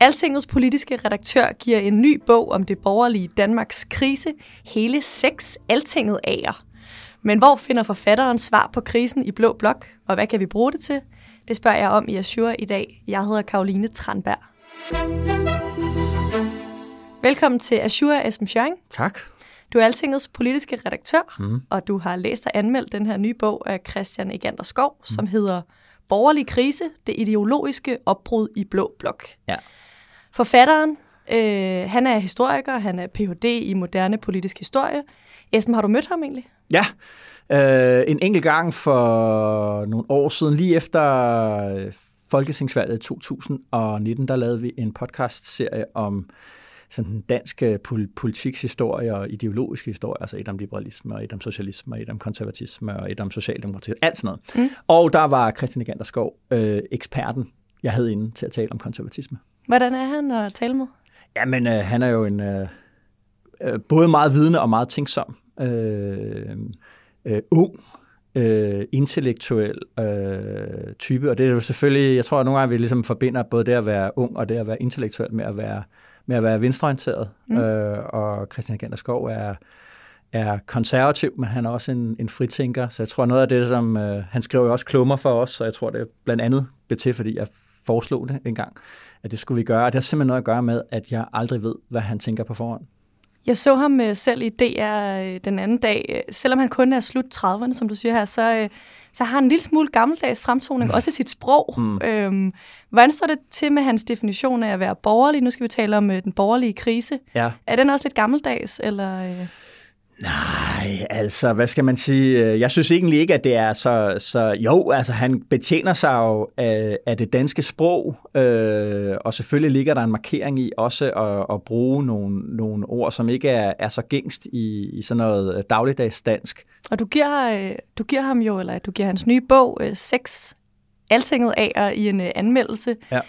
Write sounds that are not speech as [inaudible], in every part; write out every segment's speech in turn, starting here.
Altingets politiske redaktør giver en ny bog om det borgerlige Danmarks krise hele seks Altinget ager. Men hvor finder forfatteren svar på krisen i Blå Blok, og hvad kan vi bruge det til? Det spørger jeg om i Azure i dag. Jeg hedder Karoline Tranberg. Velkommen til Azure Esben Schøring. Tak. Du er Altingets politiske redaktør, mm. og du har læst og anmeldt den her nye bog af Christian Egander Skov, mm. som hedder Borgerlig krise, det ideologiske opbrud i Blå Blok. Ja. Forfatteren, øh, han er historiker, han er Ph.D. i moderne politisk historie. Esben, har du mødt ham egentlig? Ja, øh, en enkelt gang for nogle år siden, lige efter øh, Folketingsvalget i 2019, der lavede vi en podcast-serie om sådan den danske politikshistorie og ideologiske historie, altså et om liberalisme, og et om socialisme, og et om konservatisme, og et om socialdemokrati, alt sådan noget. Mm. Og der var Christian Egander Skov, øh, eksperten, jeg havde inde til at tale om konservatisme. Hvordan er han at tale med? Jamen, øh, han er jo en øh, øh, både meget vidende og meget tænksom. Øh, øh, ung, øh, intellektuel øh, type, og det er jo selvfølgelig, jeg tror at nogle gange, vi ligesom forbinder både det at være ung og det at være intellektuel med at være, med at være venstreorienteret, mm. øh, og Christian Gander Skov er, er konservativ, men han er også en, en fritænker, så jeg tror noget af det, som øh, han skriver jo også klummer for os, så jeg tror det er blandt andet blev til, fordi jeg foreslog det engang, at det skulle vi gøre, og det har simpelthen noget at gøre med, at jeg aldrig ved, hvad han tænker på forhånd. Jeg så ham øh, selv i DR øh, den anden dag. Selvom han kun er slut 30'erne, som du siger her, så, øh, så har han en lille smule gammeldags fremtoning, også i sit sprog. Mm. Øhm, hvordan står det til med hans definition af at være borgerlig? Nu skal vi tale om den borgerlige krise. Ja. Er den også lidt gammeldags, eller... Nej, altså, hvad skal man sige? Jeg synes egentlig ikke, at det er så... så jo, altså, han betjener sig jo af, af det danske sprog, øh, og selvfølgelig ligger der en markering i også at, at bruge nogle, nogle ord, som ikke er, er så gængst i, i sådan noget dagligdags dansk. Og du giver, du giver ham jo, eller du giver hans nye bog, seks altinget af i en anmeldelse. Ja.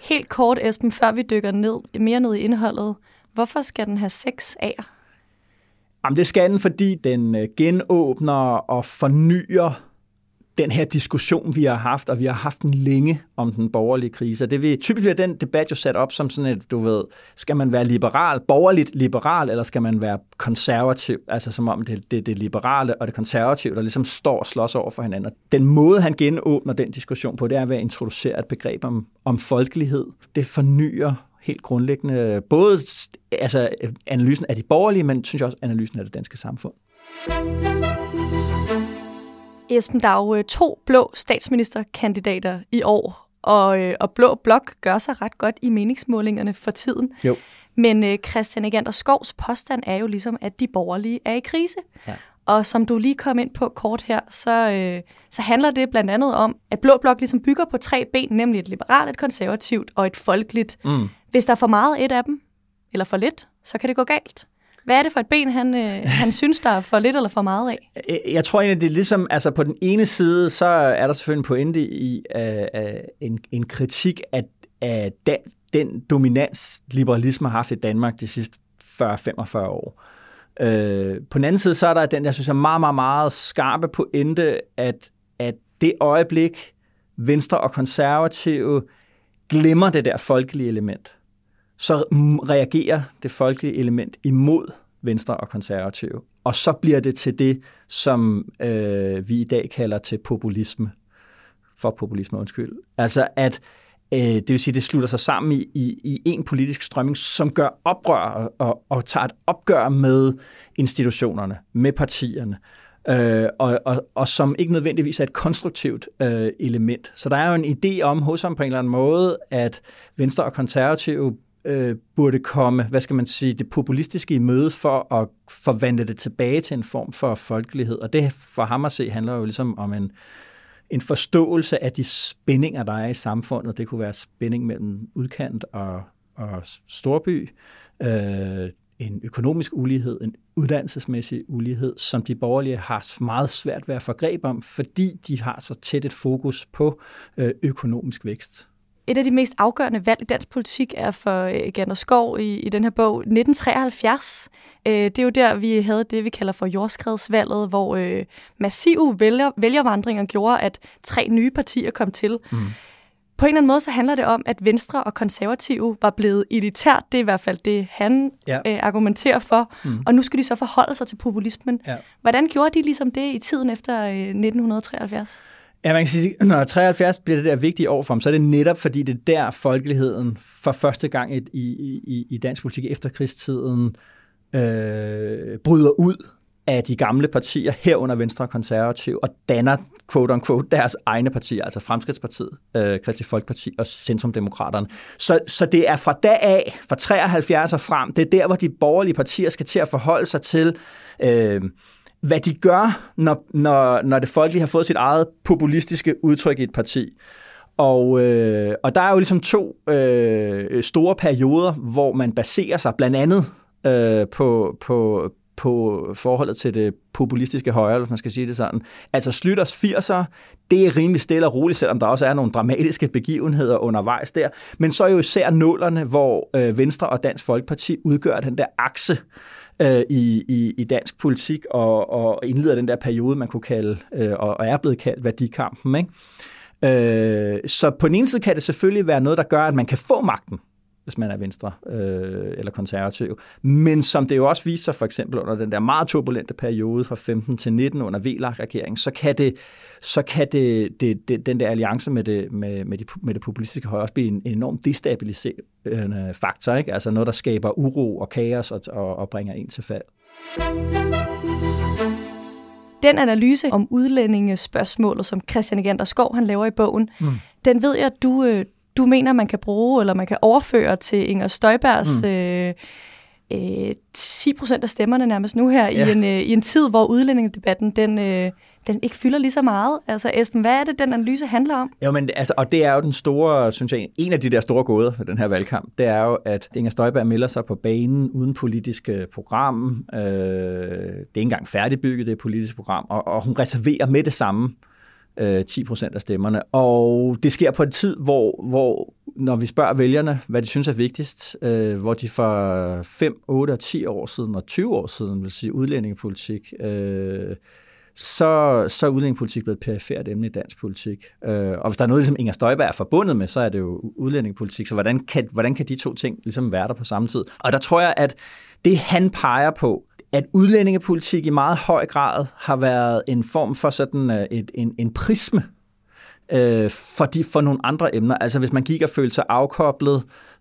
Helt kort, Esben, før vi dykker ned, mere ned i indholdet. Hvorfor skal den have seks A'er? Jamen, det skal den, fordi den øh, genåbner og fornyer den her diskussion, vi har haft, og vi har haft den længe om den borgerlige krise. Det vil typisk være den debat jo sat op som sådan et, du ved, skal man være liberal, borgerligt liberal, eller skal man være konservativ? Altså som om det er det, det liberale og det konservative, der ligesom står og slås over for hinanden. Den måde, han genåbner den diskussion på, det er ved at introducere et begreb om, om folkelighed. Det fornyer helt grundlæggende både altså, analysen af de borgerlige, men synes jeg også analysen af det danske samfund. Esben, der er jo øh, to blå statsministerkandidater i år, og, øh, og Blå Blok gør sig ret godt i meningsmålingerne for tiden. Jo. Men øh, Christian Egander Skovs påstand er jo ligesom, at de borgerlige er i krise. Ja. Og som du lige kom ind på kort her, så, øh, så handler det blandt andet om, at Blå Blok ligesom bygger på tre ben, nemlig et liberalt, et konservativt og et folkeligt. Mm. Hvis der er for meget et af dem, eller for lidt, så kan det gå galt. Hvad er det for et ben, han, øh, han [laughs] synes, der er for lidt eller for meget af? Jeg tror egentlig, det er ligesom, altså på den ene side, så er der selvfølgelig en pointe i uh, uh, en, en kritik af, af den, den dominans, liberalisme har haft i Danmark de sidste 40-45 år. Uh, på den anden side, så er der den, jeg synes er meget, meget, meget skarpe pointe, at, at det øjeblik, Venstre og konservative glemmer det der folkelige element, så reagerer det folkelige element imod Venstre og konservative. Og så bliver det til det, som øh, vi i dag kalder til populisme. For populisme, undskyld. Altså at, øh, det vil sige, det slutter sig sammen i, i, i en politisk strømning, som gør oprør og, og, og tager et opgør med institutionerne, med partierne, øh, og, og, og som ikke nødvendigvis er et konstruktivt øh, element. Så der er jo en idé om hos ham på en eller anden måde, at Venstre og Konservative øh, burde komme, hvad skal man sige, det populistiske i møde for at forvandle det tilbage til en form for folkelighed. Og det for ham at se handler jo ligesom om en, en forståelse af de spændinger, der er i samfundet. Det kunne være spænding mellem udkant og, og storby, øh, en økonomisk ulighed, en uddannelsesmæssig ulighed, som de borgerlige har meget svært ved at få greb om, fordi de har så tæt et fokus på øh, økonomisk vækst. Et af de mest afgørende valg i dansk politik er for øh, Gerner Skov i, i den her bog 1973. Øh, det er jo der, vi havde det, vi kalder for jordskredsvalget, hvor øh, massive vælger, vælgervandringer gjorde, at tre nye partier kom til. Mm. På en eller anden måde så handler det om, at Venstre og Konservative var blevet elitært. Det er i hvert fald det, han ja. øh, argumenterer for. Mm. Og nu skal de så forholde sig til populismen. Ja. Hvordan gjorde de ligesom det i tiden efter øh, 1973? Ja, man kan sige, når 73 bliver det der vigtige år for ham, så er det netop, fordi det er der folkeligheden for første gang i, i, i dansk politik efter krigstiden øh, bryder ud af de gamle partier, herunder Venstre og Konservativ og danner quote-unquote deres egne partier, altså Fremskridtspartiet, øh, Kristelig Folkeparti og Centrumdemokraterne. Så, så det er fra dag af, fra 73 og frem, det er der, hvor de borgerlige partier skal til at forholde sig til, øh, hvad de gør, når, når, når det folkelige har fået sit eget populistiske udtryk i et parti. Og, øh, og der er jo ligesom to øh, store perioder, hvor man baserer sig blandt andet øh, på, på, på forholdet til det populistiske højre, hvis man skal sige det sådan. Altså Slytters 80'er, det er rimelig stille og roligt, selvom der også er nogle dramatiske begivenheder undervejs der. Men så er jo især nullerne, hvor øh, Venstre og Dansk Folkeparti udgør den der akse, øh, Øh, i, i, i dansk politik og, og indleder den der periode, man kunne kalde, øh, og, og er blevet kaldt værdikampen. Ikke? Øh, så på den ene side kan det selvfølgelig være noget, der gør, at man kan få magten hvis man er venstre øh, eller konservativ. Men som det jo også viser for eksempel under den der meget turbulente periode fra 15 til 19 under VLAG-regeringen, så kan, det, så kan det, det, det, den der alliance med det, med, med, de, med det populistiske højre også blive en, en enormt destabiliserende faktor. Ikke? Altså noget, der skaber uro og kaos og, og, og bringer en til fald. Den analyse om udlændingespørgsmålet, som Christian Egander Skov han laver i bogen, mm. den ved jeg, at du, øh, du mener, man kan bruge, eller man kan overføre til Inger Støjbergs mm. øh, øh, 10 procent af stemmerne nærmest nu her, ja. i, en, øh, i en tid, hvor udlændingedebatten, den, øh, den ikke fylder lige så meget. Altså Esben, hvad er det, den analyse handler om? Jo, men altså, og det er jo den store, synes jeg, en af de der store gåder for den her valgkamp, det er jo, at Inger Støjberg melder sig på banen uden politisk program. Øh, det er ikke engang færdigbygget, det politiske program, og, og hun reserverer med det samme øh, Øh, 10 procent af stemmerne. Og det sker på en tid, hvor, hvor når vi spørger vælgerne, hvad de synes er vigtigst, øh, hvor de for 5, 8 og 10 år siden og 20 år siden vil sige udlændingepolitik, øh, så, så er udlændingepolitik blevet perifært emne i dansk politik. Øh, og hvis der er noget, ligesom Inger Støjberg er forbundet med, så er det jo udlændingepolitik. Så hvordan kan, hvordan kan de to ting ligesom være der på samme tid? Og der tror jeg, at det han peger på, at udlændingepolitik i meget høj grad har været en form for sådan øh, et, en, en prisme øh, for, de, for nogle andre emner. Altså hvis man gik og følte sig afkoblet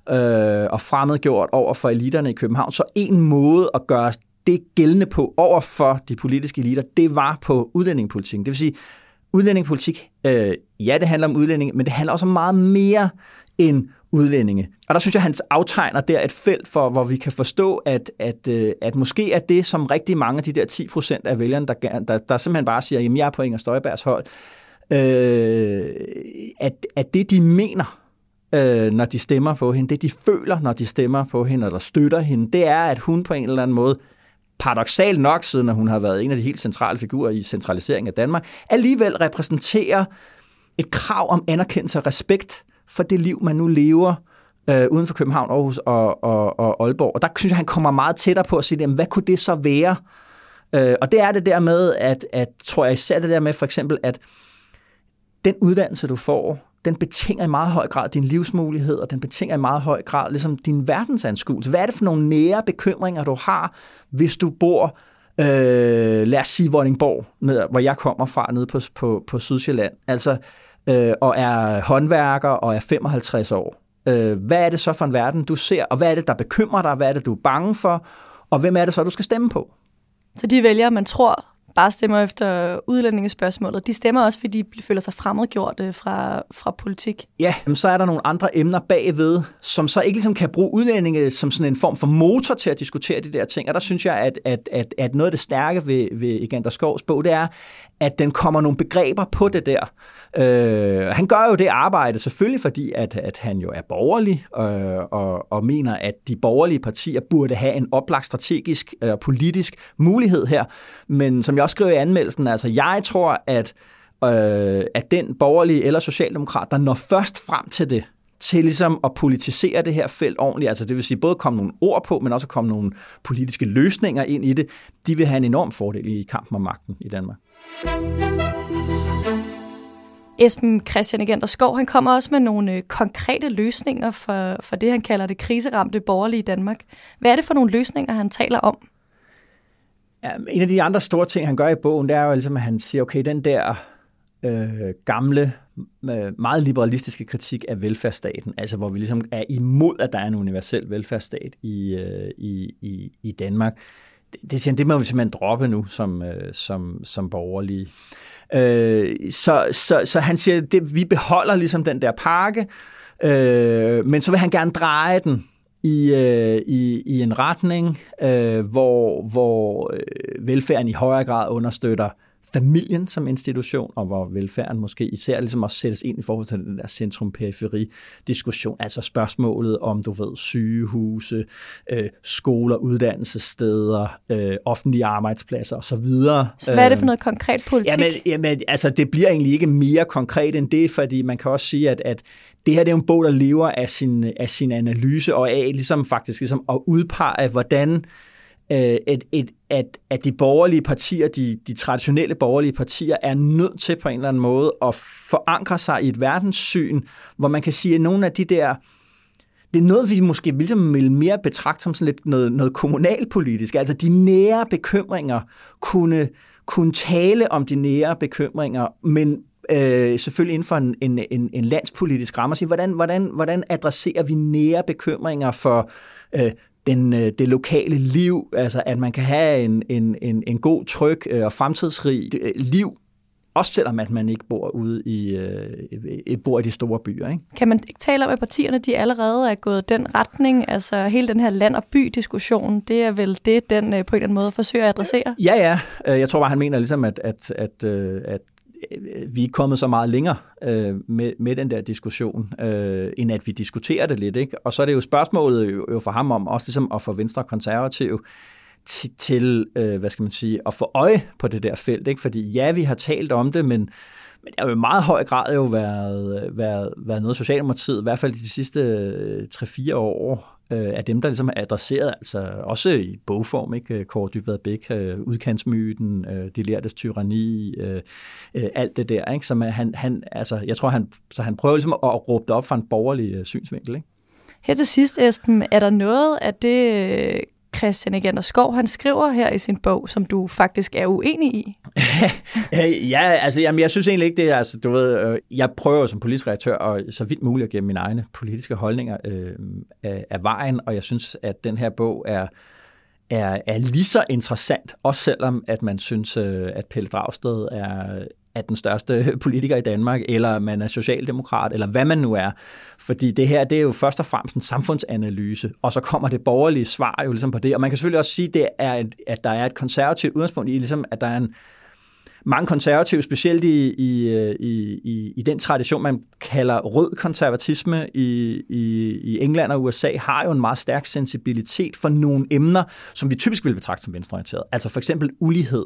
øh, og fremmedgjort over for eliterne i København, så en måde at gøre det gældende på over for de politiske eliter, det var på udlændingepolitikken. Det vil sige, udlændingepolitik, øh, ja, det handler om udlænding, men det handler også om meget mere end udlændinge. Og der synes jeg, hans aftegner der et felt for, hvor vi kan forstå, at, at, øh, at måske er det, som rigtig mange af de der 10 procent af vælgerne, der, der, der simpelthen bare siger, jamen jeg er på Inger Støjbergs hold, øh, at, at det de mener, øh, når de stemmer på hende, det de føler, når de stemmer på hende, eller støtter hende, det er, at hun på en eller anden måde paradoxalt nok, siden at hun har været en af de helt centrale figurer i centraliseringen af Danmark, alligevel repræsenterer et krav om anerkendelse og respekt for det liv, man nu lever øh, uden for København, Aarhus og, og, og Aalborg. Og der synes jeg, han kommer meget tættere på at sige, jamen, hvad kunne det så være? Øh, og det er det der med, at, at tror jeg især det der med for eksempel, at den uddannelse, du får, den betinger i meget høj grad din livsmulighed, og den betinger i meget høj grad ligesom din verdensanskuelse. Hvad er det for nogle nære bekymringer, du har, hvis du bor, øh, lad os sige Vordingborg, ned, hvor jeg kommer fra, nede på, på, på Sydsjælland, altså, øh, og er håndværker og er 55 år. Øh, hvad er det så for en verden, du ser, og hvad er det, der bekymrer dig, hvad er det, du er bange for, og hvem er det så, du skal stemme på? Så de vælger, man tror bare stemmer efter udlændingespørgsmålet. De stemmer også, fordi de føler sig fremmedgjort øh, fra, fra politik. Ja, men så er der nogle andre emner bagved, som så ikke ligesom kan bruge udlændinge som sådan en form for motor til at diskutere de der ting. Og der synes jeg, at, at, at, at noget af det stærke ved, ved Egander Skovs bog, det er, at den kommer nogle begreber på det der. Øh, han gør jo det arbejde selvfølgelig, fordi at, at han jo er borgerlig øh, og, og mener, at de borgerlige partier burde have en oplagt strategisk øh, og øh, politisk mulighed her. Men som jeg også skrev i anmeldelsen, altså jeg tror, at, øh, at den borgerlige eller socialdemokrat, der når først frem til det, til ligesom at politisere det her felt ordentligt, altså det vil sige både komme nogle ord på, men også komme nogle politiske løsninger ind i det, de vil have en enorm fordel i kampen om magten i Danmark. Esben Christian Agenter Skov, han kommer også med nogle øh, konkrete løsninger for, for det, han kalder det kriseramte borgerlige Danmark. Hvad er det for nogle løsninger, han taler om? Ja, en af de andre store ting, han gør i bogen, det er jo ligesom, at han siger, okay, den der øh, gamle, meget liberalistiske kritik af velfærdsstaten, altså hvor vi ligesom er imod, at der er en universel velfærdsstat i, øh, i, i, i Danmark, det, det, det må vi simpelthen droppe nu som, øh, som, som borgerlige. Øh, så, så, så han siger, at vi beholder ligesom den der pakke, øh, men så vil han gerne dreje den i, øh, i, i en retning, øh, hvor, hvor øh, velfærden i højere grad understøtter familien som institution, og hvor velfærden måske især ligesom også sættes ind i forhold til den der centrum-periferi-diskussion, altså spørgsmålet om, du ved, sygehuse, øh, skoler, uddannelsessteder, øh, offentlige arbejdspladser osv. Så hvad er det for noget konkret politik? Jamen, jamen, altså det bliver egentlig ikke mere konkret end det, fordi man kan også sige, at, at det her det er en bog, der lever af sin, af sin analyse, og af ligesom faktisk ligesom at udpege, hvordan at, øh, at, at, at de borgerlige partier, de, de traditionelle borgerlige partier, er nødt til på en eller anden måde at forankre sig i et verdenssyn, hvor man kan sige, at nogle af de der det er noget, vi måske ligesom vil mere betragte som sådan lidt noget, noget kommunalpolitisk. Altså de nære bekymringer kunne, kunne tale om de nære bekymringer, men øh, selvfølgelig inden for en, en, en, en landspolitisk ramme, sige, hvordan, hvordan, hvordan adresserer vi nære bekymringer for øh, den, øh, det lokale liv, altså at man kan have en, en, en, en god, tryg øh, og fremtidsrig øh, liv, også selvom at man ikke bor ude i, øh, bor i de store byer. Ikke? Kan man ikke tale om, at partierne de allerede er gået den retning? Altså hele den her land- og by-diskussion, det er vel det, den på en eller anden måde forsøger at adressere? Ja, ja. Jeg tror bare, han mener ligesom, at, at, at, at Øh, Øh, vi er kommet så meget længere øh, med, med den der diskussion, øh, end at vi diskuterer det lidt. Ikke? Og så er det jo spørgsmålet jo, jo for ham om, også ligesom at få Venstre konservative til, til øh, hvad skal man sige, at få øje på det der felt. Ikke? Fordi ja, vi har talt om det, men, men det har jo i meget høj grad jo været, været, været noget Socialdemokratiet, i hvert fald de sidste øh, 3-4 år, øh, af dem, der ligesom er adresseret, altså også i bogform, ikke? Kåre Dybvad Bæk, øh, udkantsmyten, øh, de lærtes tyranni, alt det der, ikke? Som han, han, altså, jeg tror, han, så han prøver ligesom at, råbe det op fra en borgerlig synsvinkel, ikke? Her til sidst, Esben, er der noget af det Christian Agander Skov, han skriver her i sin bog, som du faktisk er uenig i? [laughs] ja, altså jamen, jeg synes egentlig ikke, det er, altså, du ved, øh, jeg prøver som politisk redaktør og så vidt muligt at give mine egne politiske holdninger øh, af, af vejen, og jeg synes, at den her bog er, er, er lige så interessant, også selvom at man synes, øh, at Pelle Dragsted er, er den største [laughs] politiker i Danmark, eller man er socialdemokrat, eller hvad man nu er. Fordi det her, det er jo først og fremmest en samfundsanalyse, og så kommer det borgerlige svar jo ligesom på det. Og man kan selvfølgelig også sige, det er, at der er et konservativt udgangspunkt i, ligesom at der er en, mange konservative, specielt i, øh, i, i, i den tradition, man kalder rød konservatisme i, i, i England og USA, har jo en meget stærk sensibilitet for nogle emner, som vi typisk vil betragte som venstreorienteret. Altså for eksempel ulighed.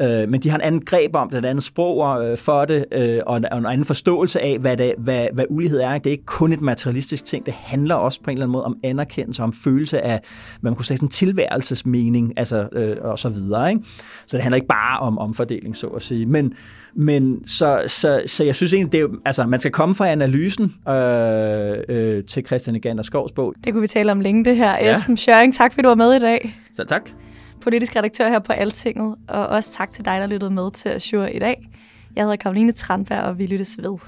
Øh, men de har en anden greb om det, et andet sprog øh, for det, øh, og, en, og en anden forståelse af, hvad, det, hvad, hvad ulighed er. Det er ikke kun et materialistisk ting, det handler også på en eller anden måde om anerkendelse, om følelse af, hvad man kunne sige, sådan tilværelsesmening, altså, øh, og så videre. Ikke? Så det handler ikke bare om omfordeling, så at sige. Men, men så, så, så jeg synes egentlig, det er, altså, man skal komme fra analysen øh, øh, til Christian Egander Skovs bog. Det kunne vi tale om længe, det her. Ja. Esben Schøring, tak fordi du var med i dag. Så tak politisk redaktør her på Altinget, og også tak til dig, der lyttede med til Azure i dag. Jeg hedder Karoline Tranberg, og vi lyttes ved.